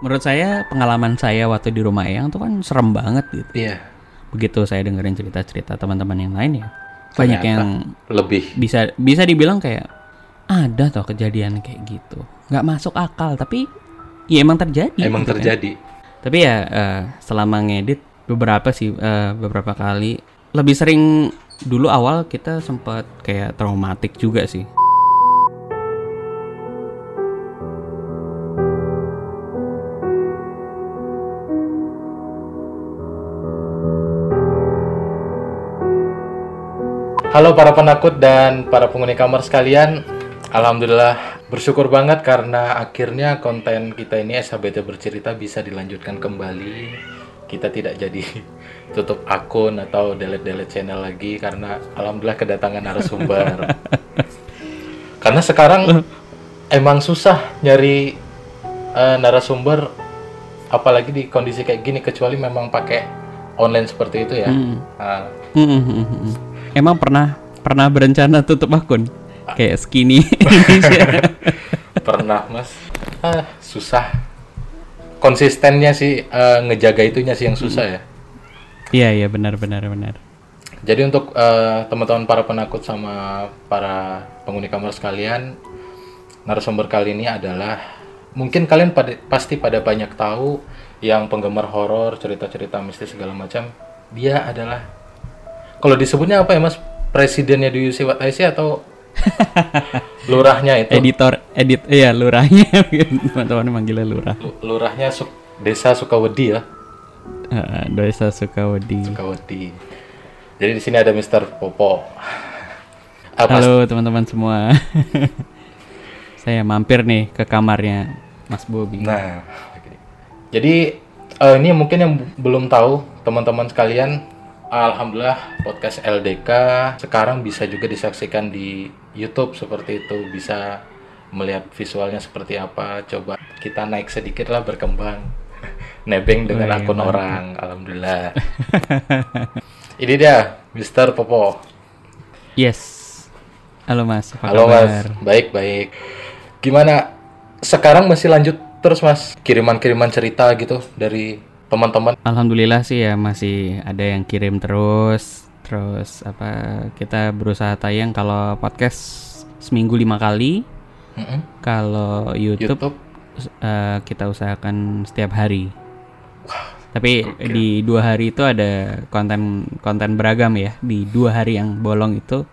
menurut saya pengalaman saya waktu di rumah Eyang tuh kan serem banget gitu. Iya. Begitu saya dengerin cerita-cerita teman-teman yang lain ya, banyak Ternyata yang lebih bisa bisa dibilang kayak ada toh kejadian kayak gitu. Nggak masuk akal tapi ya emang terjadi. emang gitu kan. terjadi. Tapi ya eh, selama ngedit beberapa sih eh, beberapa kali lebih sering dulu awal kita sempat kayak traumatik juga sih. Halo para penakut dan para penghuni kamar sekalian. Alhamdulillah bersyukur banget karena akhirnya konten kita ini SHBT bercerita bisa dilanjutkan kembali. Kita tidak jadi tutup akun atau delete-delete channel lagi karena alhamdulillah kedatangan narasumber. karena sekarang emang susah nyari eh, narasumber apalagi di kondisi kayak gini kecuali memang pakai online seperti itu ya. Hmm. Nah, mm. Emang pernah pernah berencana tutup akun? Kayak skinny. Pernah mas. Ah, susah. Konsistennya sih eh, ngejaga itunya sih yang susah ya. Iya iya benar benar benar. jadi untuk eh, teman-teman para penakut sama para penghuni kamar sekalian narasumber kali ini adalah mungkin kalian pada, pasti pada banyak tahu yang penggemar horor cerita-cerita mistis segala macam dia adalah kalau disebutnya apa ya mas presidennya di UC atau lurahnya itu Editor edit iya lurahnya teman-teman manggilnya lurah. Lu- lurahnya Suk- desa Sukawedi ya Uh, Desa Sukawedi. Sukawedi jadi di sini ada Mr. Popo apa Halo teman-teman semua. Saya mampir nih ke kamarnya Mas Bobi. nah jadi eh, ini mungkin yang belum tahu teman-teman sekalian Alhamdulillah podcast LDK sekarang bisa juga disaksikan di YouTube seperti itu bisa melihat visualnya seperti apa coba kita naik sedikit lah berkembang nebeng dengan Wih, akun mantap. orang Alhamdulillah ini dia Mr. Popo Yes. Halo Mas. Apa Halo kabar? Mas, baik baik. Gimana? Sekarang masih lanjut terus Mas kiriman-kiriman cerita gitu dari teman-teman. Alhamdulillah sih ya masih ada yang kirim terus. Terus apa kita berusaha tayang kalau podcast seminggu lima kali. Mm-mm. Kalau YouTube, YouTube. eh, kita usahakan setiap hari. Tapi di dua hari itu ada konten konten beragam ya. Di dua hari yang bolong itu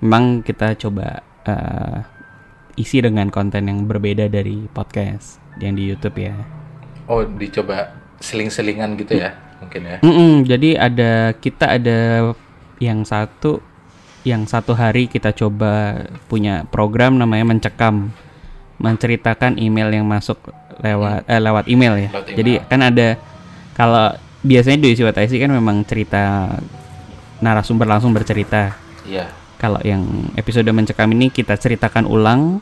memang kita coba eh, isi dengan konten yang berbeda dari podcast yang di YouTube ya. Oh, dicoba seling-selingan gitu ya, mungkin ya. Mm-mm, jadi ada kita ada yang satu yang satu hari kita coba punya program namanya mencekam menceritakan email yang masuk lewat eh, lewat email ya. Lewat email. Jadi kan ada kalau biasanya di Siwat IC kan memang cerita narasumber langsung bercerita. Iya. Kalau yang episode mencekam ini kita ceritakan ulang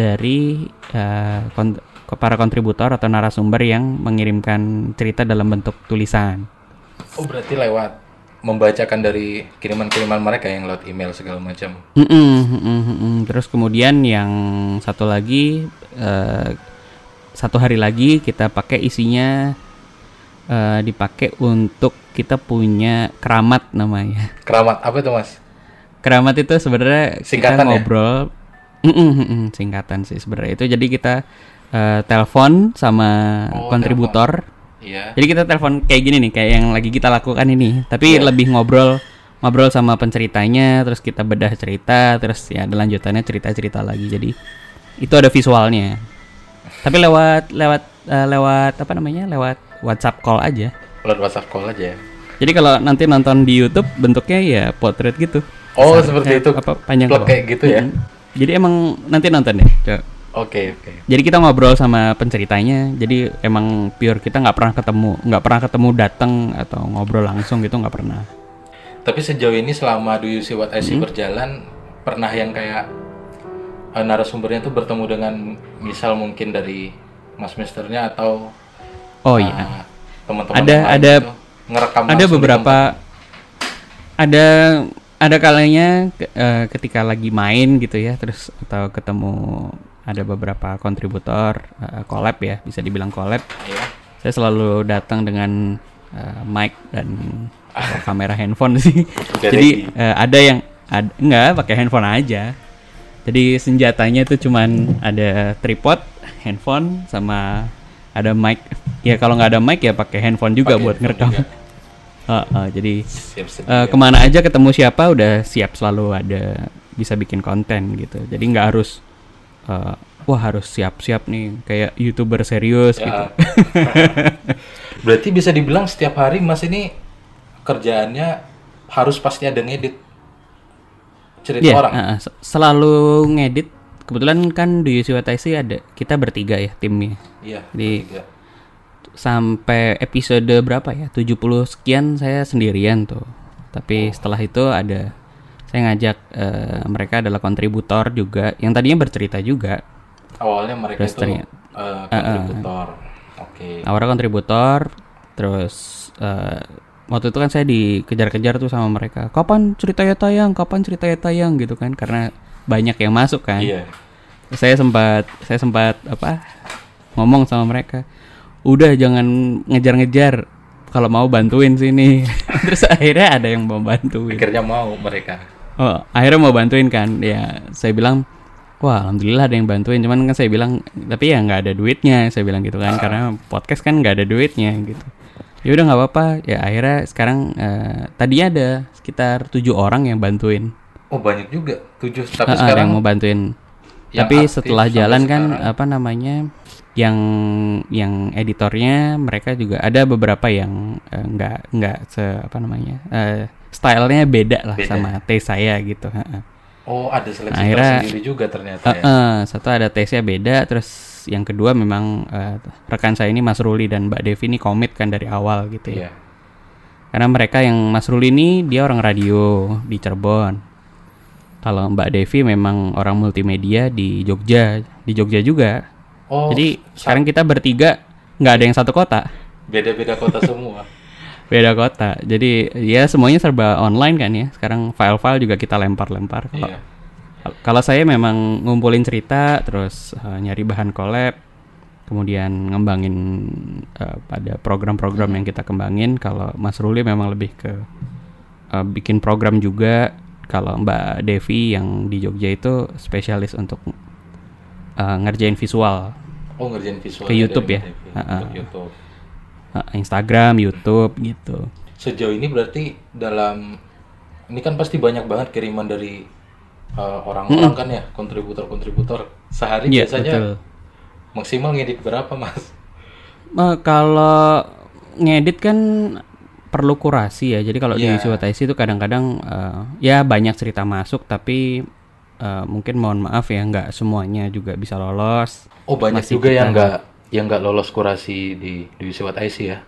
dari eh, kon- para kontributor atau narasumber yang mengirimkan cerita dalam bentuk tulisan. Oh, berarti lewat membacakan dari kiriman-kiriman mereka yang lewat email segala macam. Mm-mm, mm-mm, mm-mm. Terus kemudian yang satu lagi eh, satu hari lagi kita pakai isinya eh, dipakai untuk kita punya keramat namanya. Keramat apa itu, Mas? Keramat itu sebenarnya kita Singkatan ya? Mm-mm, singkatan sih sebenarnya itu. Jadi kita eh, telepon sama Oh, kontributor. Iya. Jadi kita telepon kayak gini nih, kayak yang lagi kita lakukan ini. Tapi Iya. lebih ngobrol ngobrol sama penceritanya, terus kita bedah cerita, terus ya ada lanjutannya cerita-cerita lagi. Jadi itu ada visualnya. Tapi lewat lewat eh, lewat apa namanya? Lewat WhatsApp call aja. Lewat WhatsApp call aja ya. Jadi kalau nanti nonton di YouTube bentuknya ya potret gitu. Oh, seperti itu. Apa panjang kayak gitu ya. Mm. Jadi emang nanti nonton deh. Oke, oke. Jadi kita ngobrol sama penceritanya. Jadi emang pure kita nggak pernah ketemu, nggak pernah ketemu datang atau ngobrol langsung gitu nggak pernah. Tapi sejauh ini selama Do You See What I Hmm? See berjalan pernah yang kayak eh, narasumbernya tuh bertemu dengan misal mungkin dari Mas Misternya atau Oh eh, iya. teman-teman Ada- ada- gitu, ngerekam Ada beberapa ada ada kalanya ke- eh, ketika lagi main gitu ya, terus atau ketemu ada beberapa kontributor eh, collab ya, bisa dibilang collab. Iya. Saya selalu datang dengan eh, mic dan kamera handphone sih. Jadi eh, ada yang ad, enggak pakai handphone aja. Jadi senjatanya itu cuman ada tripod, handphone sama ada mic. Ya kalau nggak ada mic ya pakai handphone juga Pakai buat ngerekam. juga. Heeh, jadi Siap sedia. ke mana aja ketemu siapa udah siap selalu ada bisa bikin konten gitu. Jadi nggak harus eh, wah harus siap-siap nih kayak youtuber serius Ya. gitu. Berarti bisa dibilang setiap hari Mas ini kerjaannya harus pasti ada ngedit cerita Iya, orang. se- selalu ngedit. Kebetulan kan di UCWTC ada kita bertiga ya timnya. Iya. Di- bertiga. Sampai episode berapa ya? 70 sekian saya sendirian tuh. Tapi setelah itu ada saya ngajak eh, mereka adalah kontributor juga yang tadinya bercerita juga. Awalnya mereka Terus itu eh, kontributor. Oke. Awalnya kontributor, terus eh, waktu itu kan saya dikejar-kejar tuh sama mereka. Kapan ceritanya tayang? Kapan ceritanya tayang gitu kan? Karena banyak yang masuk kan. Iya. Saya sempat saya sempat apa? ngomong sama mereka. Udah jangan ngejar-ngejar. Kalau mau bantuin sini. terus akhirnya ada yang mau bantuin. Akhirnya mau mereka. Oh, akhirnya mau bantuin kan. Ya, saya bilang, wah alhamdulillah ada yang bantuin. Cuman kan saya bilang, tapi ya nggak ada duitnya. Saya bilang gitu kan, karena podcast kan nggak ada duitnya gitu. Ya udah nggak apa-apa. Ya akhirnya sekarang eh, tadinya ada sekitar tujuh orang yang bantuin. Oh banyak juga. Tujuh. Tapi ah, sekarang yang mau bantuin. yang Tapi setelah jalan kan sekarang. apa namanya? Yang yang editornya mereka juga ada beberapa yang eh, nggak nggak se apa namanya? eh, stylenya beda lah Beda. sama taste saya gitu. Oh ada seleksi Akhirnya- tersendiri juga ternyata Eh, ya. eh, satu ada taste-nya beda, terus yang kedua memang eh, rekan saya ini Mas Ruli dan Mbak Devi ini komit kan dari awal gitu ya. Iya. Karena mereka yang Mas Ruli ini dia orang radio di Cirebon. Kalau Mbak Devi memang orang multimedia di Jogja, di Jogja juga. Oh Jadi sekarang kita bertiga nggak ada yang satu kota, beda-beda kota semua. beda kota. Jadi ya semuanya serba online kan ya. Sekarang file-file juga kita lempar-lempar. Kalau iya. Kalau saya memang ngumpulin cerita, terus eh, nyari bahan collab, kemudian ngembangin eh, pada program-program yang kita kembangin. Kalau Mas Ruli memang lebih ke eh, bikin program juga. Kalau Mbak Devi yang di Jogja itu spesialis untuk eh, ngerjain visual, Oh ngerjain visual Ke YouTube ya? Ah. YouTube. Eh, Instagram, YouTube gitu. Sejauh ini berarti dalam ini kan pasti banyak banget kiriman dari uh, orang-orang kan ya kontributor-kontributor sehari Iya biasanya betul. maksimal ngedit berapa mas? Eh, kalau ngedit kan perlu kurasi ya. Jadi kalau Iya. di Suwataisi itu kadang-kadang eh, ya banyak cerita masuk tapi eh, mungkin mohon maaf ya nggak semuanya juga bisa lolos. Oh banyak Masih juga kita- yang nggak yang nggak lolos kurasi di di Wiswat IC ya?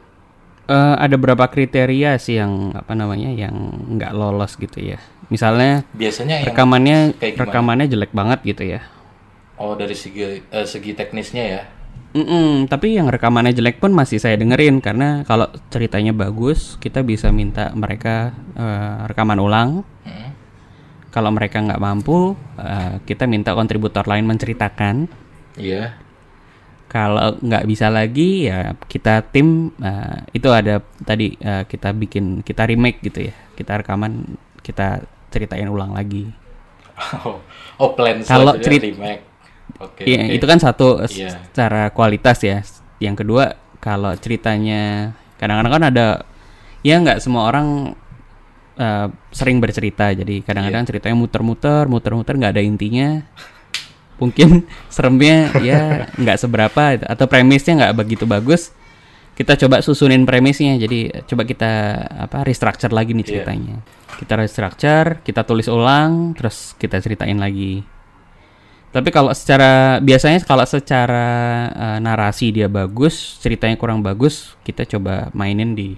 Eh, ada beberapa kriteria sih yang apa namanya yang nggak lolos gitu ya. Misalnya Biasanya yang rekamannya rekamannya jelek banget gitu ya. oh dari segi eh, segi teknisnya ya? Mm-mm, tapi yang rekamannya jelek pun masih saya dengerin karena kalau ceritanya bagus kita bisa minta mereka eh, rekaman ulang. Kalau mereka nggak mampu, eh, kita minta kontributor lain menceritakan. Iya. Kalau nggak bisa lagi, ya kita tim eh, itu ada tadi eh, kita bikin kita remake gitu ya. Kita rekaman, kita ceritain ulang lagi. Oh, oh plan Kalau selanjutnya cerit- remake. Oke. Iya, oke. itu kan satu Iya. secara kualitas ya. Yang kedua, kalau ceritanya kadang-kadang kan ada ya nggak semua orang eh, sering bercerita. Jadi kadang-kadang ceritanya muter-muter, muter-muter nggak ada intinya. Mungkin seremnya ya nggak seberapa atau premisnya nggak begitu bagus. Kita coba susunin premisnya. Jadi eh, coba kita apa restructure lagi nih Iya. ceritanya. Kita restructure, kita tulis ulang, terus kita ceritain lagi. Tapi kalau secara biasanya kalau secara eh, narasi dia bagus, ceritanya kurang bagus, kita coba mainin di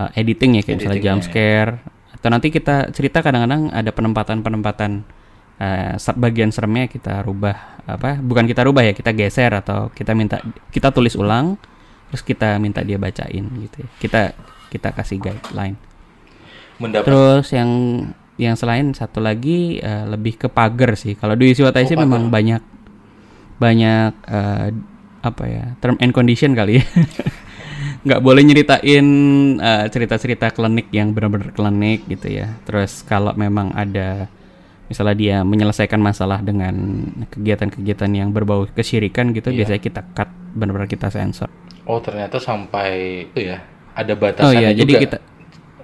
eh, editing ya kayak misalnya Editingnya, jump scare atau nanti kita cerita kadang-kadang ada penempatan-penempatan ser- bagian seremnya kita rubah apa? Bukan kita rubah ya, kita geser atau kita minta kita tulis ulang terus kita minta dia bacain gitu ya. Kita kita kasih guideline. Mendapat Terus yang yang selain satu lagi eh, lebih ke pagar sih. Kalau di Wiswata Oh, memang banyak banyak eh, apa ya term and condition kali ya nggak boleh nyeritain eh, cerita-cerita klinik yang benar-benar klinik gitu ya terus kalau memang ada misalnya dia menyelesaikan masalah dengan kegiatan-kegiatan yang berbau kesyirikan gitu Iya. biasanya kita cut benar-benar kita sensor Oh ternyata sampai itu ya ada oh batasannya iya jadi juga. kita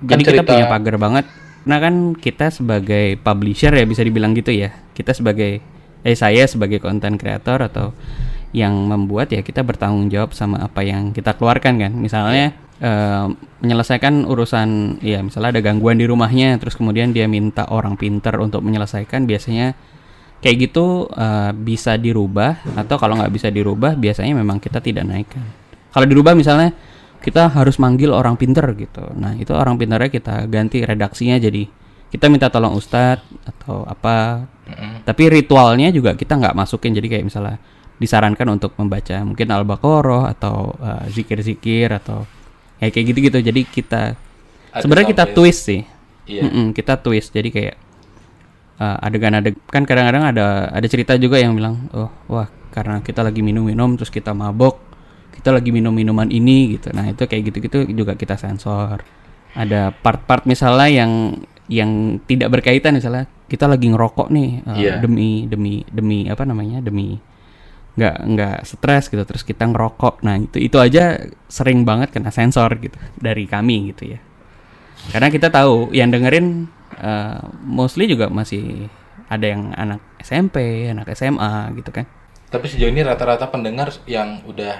jadi kita cerita- punya pagar banget nah kan kita sebagai publisher ya bisa dibilang gitu ya kita sebagai eh saya sebagai content creator atau yang membuat ya kita bertanggung jawab sama apa yang kita keluarkan kan. Misalnya eh, menyelesaikan urusan ya misalnya ada gangguan di rumahnya terus kemudian dia minta orang pinter untuk menyelesaikan biasanya kayak gitu eh, bisa dirubah atau kalau nggak bisa dirubah biasanya memang kita tidak naikkan. Kalau dirubah misalnya kita harus manggil orang pinter gitu. Nah itu orang pinternya kita ganti redaksinya jadi kita minta tolong ustadz atau apa. Mm-mm. tapi ritualnya juga kita nggak masukin jadi kayak misalnya disarankan untuk membaca mungkin al-baqarah atau eh, zikir-zikir atau ya kayak gitu-gitu. Jadi kita sebenarnya kita twist sih. Iya. Mm-mm, kita twist. Jadi kayak uh, adegan-adegan kan kadang-kadang ada ada cerita juga yang bilang oh wah karena kita lagi minum-minum terus kita mabok kita lagi minum minuman ini gitu. Nah itu kayak gitu-gitu juga kita sensor. Ada part-part misalnya yang yang tidak berkaitan misalnya kita lagi ngerokok nih uh, Iya. demi demi demi apa namanya? Demi nggak nggak stres gitu terus kita ngerokok nah itu itu aja sering banget kena sensor gitu dari kami gitu ya karena kita tahu yang dengerin uh, mostly juga masih ada yang anak SMP anak SMA gitu kan Tapi sejauh ini rata-rata pendengar yang udah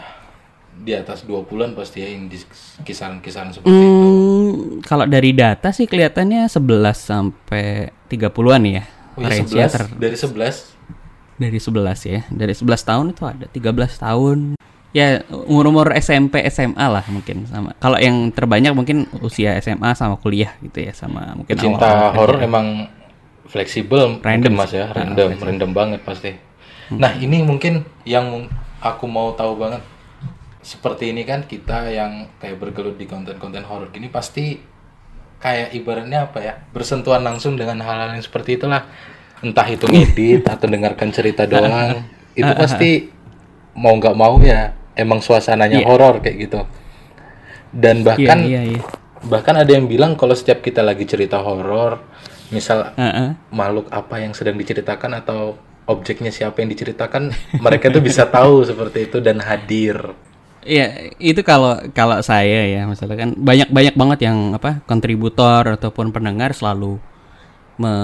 di atas 20-an pasti ya di kisaran-kisaran seperti itu. Hmm, kalau dari data sih kelihatannya 11 sampai 30-an ya. Oh ya, Range-nya 11 ter- dari 11 dari 11 ya. Dari 11 tahun itu ada 13 tahun. Ya, umur-umur SMP, SMA lah mungkin sama. Kalau yang terbanyak mungkin usia SMA sama kuliah gitu ya, sama mungkin awal-awal horor kerja. emang fleksibel Random mas ya random random banget pasti nah ini mungkin yang aku mau tahu banget seperti ini kan kita yang kayak bergelut di konten-konten horor gini pasti kayak ibaratnya apa ya bersentuhan langsung dengan hal-hal yang seperti itulah entah itu ngedit atau dengarkan cerita doang itu pasti mau nggak mau ya emang suasananya horor kayak gitu dan Iya, bahkan iya, iya. bahkan ada yang bilang kalau setiap kita lagi cerita horor misal Heeh. makhluk apa yang sedang diceritakan atau objeknya siapa yang diceritakan mereka tuh bisa tahu seperti itu dan hadir Iya, itu kalau kalau saya ya, misalnya kan banyak banyak banget yang apa kontributor ataupun pendengar selalu me,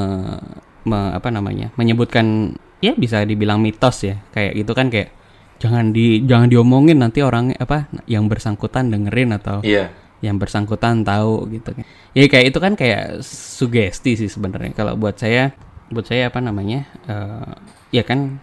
me- apa namanya menyebutkan ya bisa dibilang mitos ya, kayak gitu kan kayak jangan di jangan diomongin nanti orang apa yang bersangkutan dengerin atau iya yang bersangkutan tahu gitu kan. Ya kayak itu kan kayak sugesti sih sebenarnya. Kalau buat saya, buat saya apa namanya? eh, ya kan,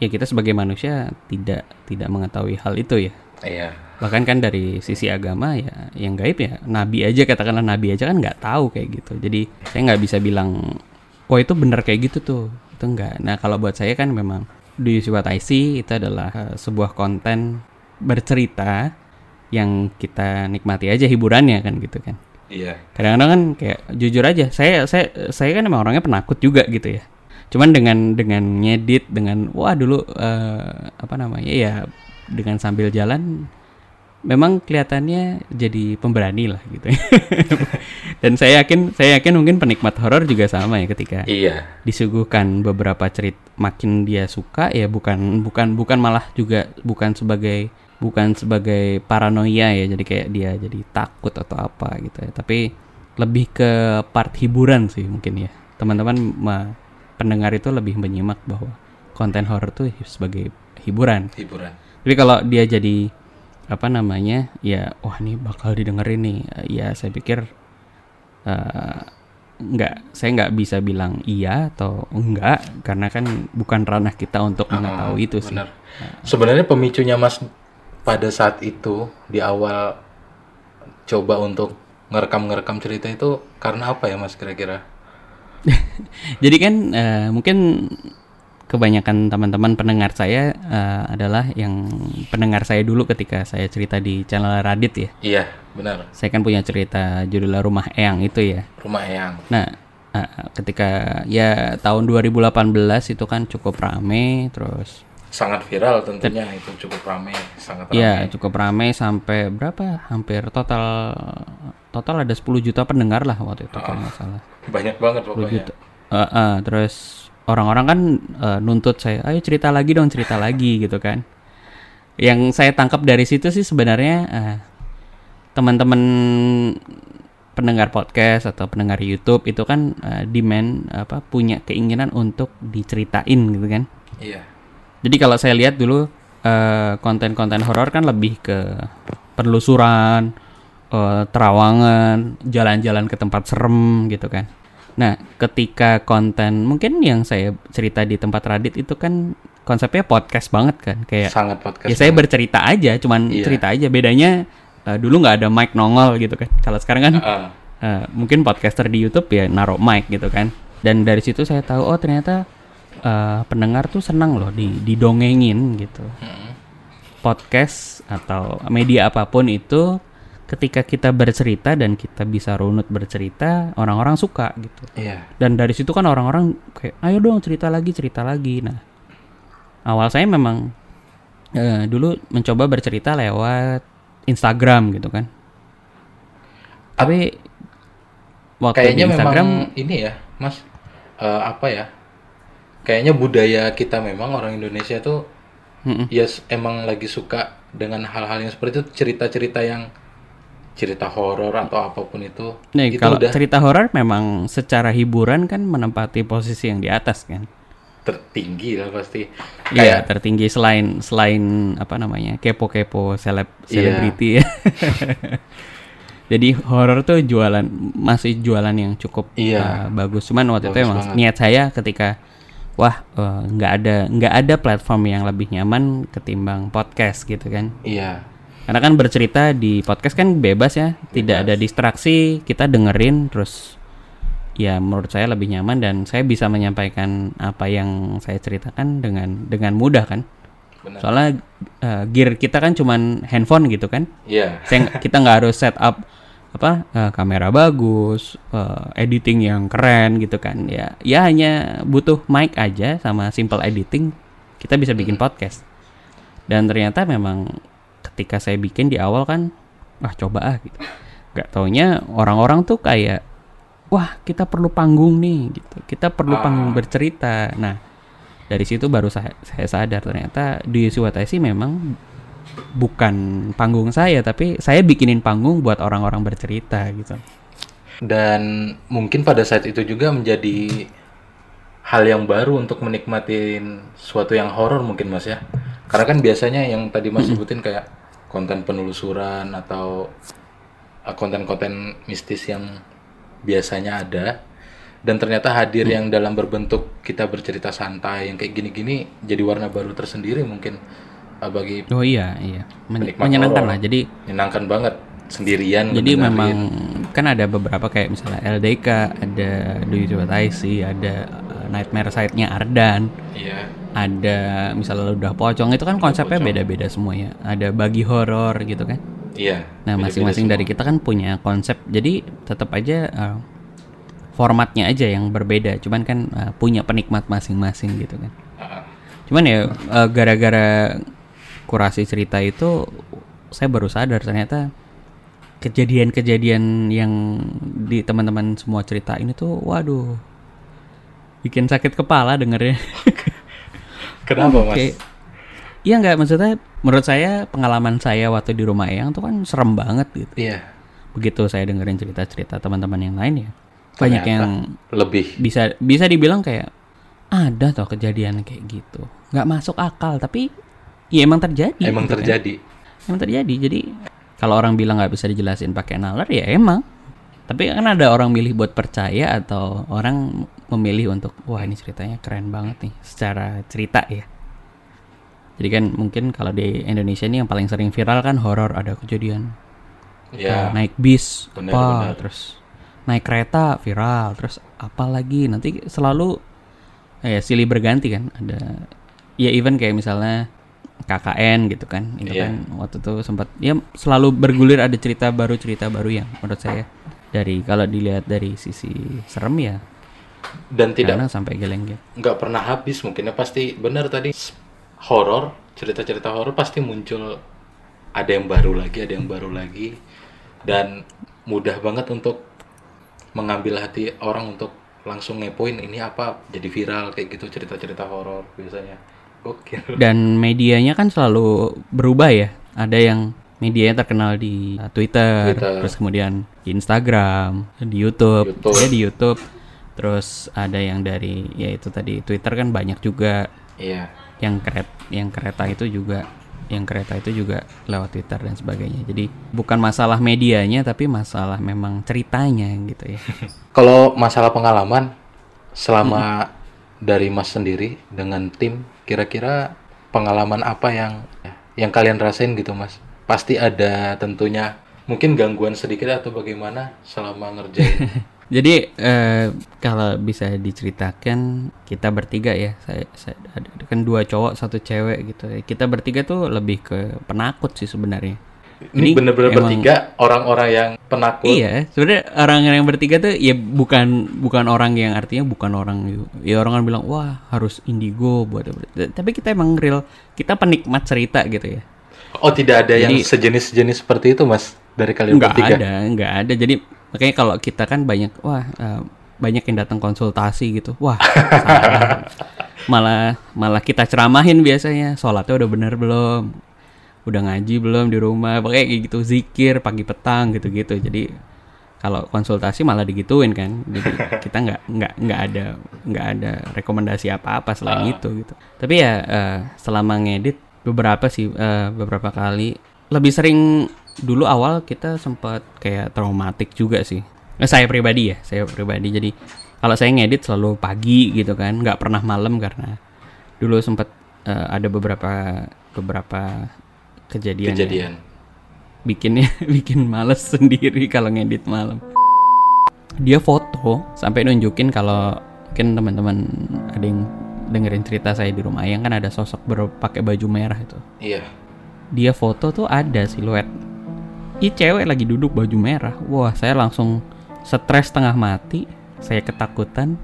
ya kita sebagai manusia tidak tidak mengetahui hal itu ya. iya Bahkan kan dari sisi agama ya, yang gaib ya nabi aja katakanlah nabi aja kan nggak tahu kayak gitu. Jadi saya nggak bisa bilang, oh itu benar kayak gitu tuh. Itu enggak. Nah kalau buat saya kan memang Do You See What I See itu adalah eh, sebuah konten bercerita yang kita nikmati aja hiburannya kan gitu kan. iya Kadang-kadang kan kayak jujur aja, saya saya saya kan emang orangnya penakut juga gitu ya. Cuman dengan dengan ngedit dengan wah dulu eh, apa namanya ya dengan sambil jalan memang kelihatannya jadi pemberani lah gitu. Dan saya yakin saya yakin mungkin penikmat horor juga sama ya ketika iya. disuguhkan beberapa cerita makin dia suka ya bukan bukan bukan malah juga bukan sebagai bukan sebagai paranoia ya jadi kayak dia jadi takut atau apa gitu ya. Tapi lebih ke part hiburan sih mungkin ya. Teman-teman ma- pendengar itu lebih menyimak bahwa konten horor tuh sebagai hiburan. Hiburan. Tapi kalau dia jadi apa namanya ya wah ini bakal didengerin nih. Ya saya pikir eh, nggak saya nggak bisa bilang iya atau enggak karena kan bukan ranah kita untuk mengetahui itu sih. benar. Sebenarnya pemicunya mas pada saat itu di awal coba untuk ngerekam-ngerekam cerita itu karena apa ya mas kira-kira? Jadi kan eh, mungkin kebanyakan teman-teman pendengar saya eh, adalah yang pendengar saya dulu ketika saya cerita di channel Radit ya iya benar saya kan punya cerita judulnya Rumah Eyang itu ya rumah eyang Nah, uh, ketika ya tahun 2018 itu kan cukup rame, terus sangat viral tentunya itu cukup ramai, sangat. Iya, cukup ramai sampai berapa? Hampir total total ada 10 juta pendengar lah waktu itu kalau nggak salah. Banyak banget 10 pokoknya. juta. Eh, eh, terus orang-orang kan eh, nuntut saya, ayo cerita lagi dong, cerita lagi gitu kan. Yang saya tangkap dari situ sih sebenarnya eh, teman-teman pendengar podcast atau pendengar YouTube itu kan eh, demand apa punya keinginan untuk diceritain gitu kan. Iya. Jadi kalau saya lihat dulu eh, konten-konten horor kan lebih ke penelusuran, eh, terawangan, jalan-jalan ke tempat serem gitu kan. Nah, ketika konten mungkin yang saya cerita di tempat Radit itu kan konsepnya podcast banget kan, kayak Sangat podcast. ya saya bercerita aja, cuman Iya. cerita aja. Bedanya eh, dulu nggak ada mic nongol gitu kan. Kalau sekarang kan Ah, Eh, mungkin podcaster di YouTube ya naruh mic gitu kan. Dan dari situ saya tahu oh ternyata eh, pendengar tuh senang loh di didongengin gitu. mm, Podcast atau media apa pun itu ketika kita bercerita dan kita bisa runut bercerita, orang-orang suka gitu. Iya. Dan dari situ kan orang-orang kayak ayo dong cerita lagi, cerita lagi. Nah, awal saya memang eh, dulu mencoba bercerita lewat Instagram gitu kan. Tapi waktu Kayaknya di Instagram memang ini ya, Mas. eh, apa ya? Kayaknya budaya kita memang orang Indonesia tuh Mm-mm. ya s- emang lagi suka dengan hal-hal yang seperti itu cerita-cerita yang cerita horor atau apa pun itu. nih itu kalau udah cerita horor memang secara hiburan kan menempati posisi yang di atas kan. tertinggi lah pasti. Iya, Kayak tertinggi selain selain apa namanya? kepo-kepo seleb Iya. selebriti ya. Jadi horor tuh jualan masih jualan yang cukup Iya. uh, bagus. Cuman waktu itu Bagus emang banget. niat saya ketika wah uh, nggak ada nggak ada platform yang lebih nyaman ketimbang podcast gitu kan. iya. Karena kan bercerita di podcast kan bebas ya, tidak ada distraksi, kita dengerin terus ya menurut saya lebih nyaman dan saya bisa menyampaikan apa yang saya ceritakan dengan dengan mudah kan. Benar. Soalnya uh, gear kita kan cuman handphone gitu kan. Iya. Saya kita nggak harus set up apa uh, kamera bagus, uh, editing yang keren gitu kan. Ya ya hanya butuh mic aja sama simple editing kita bisa bikin podcast. Dan ternyata memang ketika saya bikin di awal kan wah coba ah gitu. Gak taunya orang-orang tuh kayak wah kita perlu panggung nih gitu. Kita perlu panggung bercerita. Nah, dari situ baru saya, saya sadar ternyata di Suwataisi memang bukan panggung saya tapi saya bikinin panggung buat orang-orang bercerita gitu. Dan mungkin pada saat itu juga menjadi hal yang baru untuk menikmatin suatu yang horor mungkin Mas ya. Karena kan biasanya yang tadi Mas sebutin kayak konten penelusuran atau uh, konten-konten mistis yang biasanya ada. Dan ternyata hadir yang dalam berbentuk kita bercerita santai yang kayak gini-gini jadi warna baru tersendiri mungkin uh, bagi Oh iya iya. Men- menyenangkan lah. Jadi menyenangkan banget. Sendirian jadi memang kan ada beberapa kayak misalnya LDK, ada Do You What I See, ada uh, Nightmare Side-nya Ardan. iya ada misalnya udah pocong itu kan konsepnya beda-beda semua ya. Ada bagi horor gitu kan. Iya nah masing-masing dari kita kan punya konsep. Jadi tetap aja uh, formatnya aja yang berbeda. Cuman kan uh, punya penikmat masing-masing gitu kan. Cuman ya uh, gara-gara kurasi cerita itu saya baru sadar ternyata kejadian-kejadian yang di teman-teman semua cerita ini tuh waduh bikin sakit kepala dengernya kenapa mas Kayak Iya nggak maksudnya menurut saya pengalaman saya waktu di rumah Eyang tuh kan serem banget gitu. iya Begitu saya dengerin cerita-cerita teman-teman yang lain ya banyak Ternyata yang lebih bisa bisa dibilang kayak ada toh kejadian kayak gitu. nggak masuk akal tapi ya emang terjadi. emang gitu kan. terjadi Emang terjadi. Jadi kalau orang bilang nggak bisa dijelasin pakai nalar ya emang. Tapi kan ada orang milih buat percaya atau orang memilih untuk wah ini ceritanya keren banget nih secara cerita ya. Jadi kan mungkin kalau di Indonesia ini yang paling sering viral kan horor ada kejadian ya naik bis Benar, apa benar. terus naik kereta viral terus apa lagi nanti selalu eh, silih berganti kan ada ya even kayak misalnya KKN gitu kan itu Iya. kan waktu itu sempat ya selalu bergulir ada cerita baru cerita baru yang menurut saya dari kalau dilihat dari sisi serem ya dan tidak karena sampai geleng-geleng nggak pernah habis mungkin ya pasti benar tadi horor, cerita-cerita horor pasti muncul ada yang baru lagi, ada yang baru lagi dan mudah banget untuk mengambil hati orang untuk langsung ngepoin ini apa jadi viral kayak gitu cerita-cerita horor biasanya. Gokil. Dan medianya kan selalu berubah ya. Ada yang medianya terkenal di uh, Twitter, Twitter. terus kemudian di Instagram, di YouTube, YouTube. ya di YouTube. Terus ada yang dari ya itu tadi Twitter kan banyak juga Iya. yang keret yang kereta itu juga yang kereta itu juga lewat Twitter dan sebagainya. Jadi bukan masalah medianya tapi masalah memang ceritanya gitu ya. Kalau masalah pengalaman selama dari Mas sendiri dengan tim, kira-kira pengalaman apa yang yang kalian rasain gitu Mas? Pasti ada tentunya mungkin gangguan sedikit atau bagaimana selama ngerjain. Jadi eh, kalau bisa diceritakan kita bertiga ya, saya, saya ada kan dua cowok satu cewek gitu. ya. Kita bertiga tuh lebih ke penakut sih sebenarnya. Ini bener-bener bertiga orang-orang yang penakut. Iya, sebenarnya orang yang bertiga tuh ya bukan bukan orang yang artinya bukan orang ya orang kan bilang wah harus indigo buat apa." tapi kita emang real kita penikmat cerita gitu ya. Oh, tidak ada yang Jadi- sejenis-sejenis seperti itu Mas dari kalian Nggak bertiga. ada, nggak ada. Jadi makanya kalau kita kan banyak wah eh, banyak yang datang konsultasi gitu. Wah, malah malah kita ceramahin biasanya. Sholatnya udah bener belum? Udah ngaji belum di rumah? Pakai kayak gitu zikir pagi petang gitu-gitu. Jadi kalau konsultasi malah digituin kan. Jadi kita nggak nggak nggak ada nggak ada rekomendasi apa-apa selain itu gitu. Tapi ya eh, selama ngedit beberapa sih eh, beberapa kali lebih sering dulu awal kita sempat kayak traumatik juga sih. Eh, saya pribadi ya, saya pribadi. Jadi kalau saya ngedit selalu pagi gitu kan, nggak pernah malam karena dulu sempat eh, ada beberapa beberapa kejadian, Kejadian. bikinnya bikin males sendiri kalau ngedit malam. Dia foto sampai nunjukin kalau mungkin teman-teman ada yang dengerin cerita saya di rumah yang kan ada sosok ber- pakai baju merah itu Iya. dia foto tuh ada siluet Ih cewek lagi duduk baju merah. Wah saya langsung stres tengah mati. Saya ketakutan.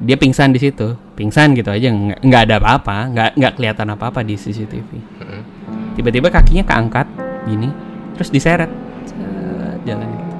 Dia pingsan di situ. Pingsan gitu aja. Nggak nggak ada apa-apa. Nggak nggak kelihatan apa-apa di CCTV tiba-tiba kakinya keangkat gini terus diseret. Jalan gitu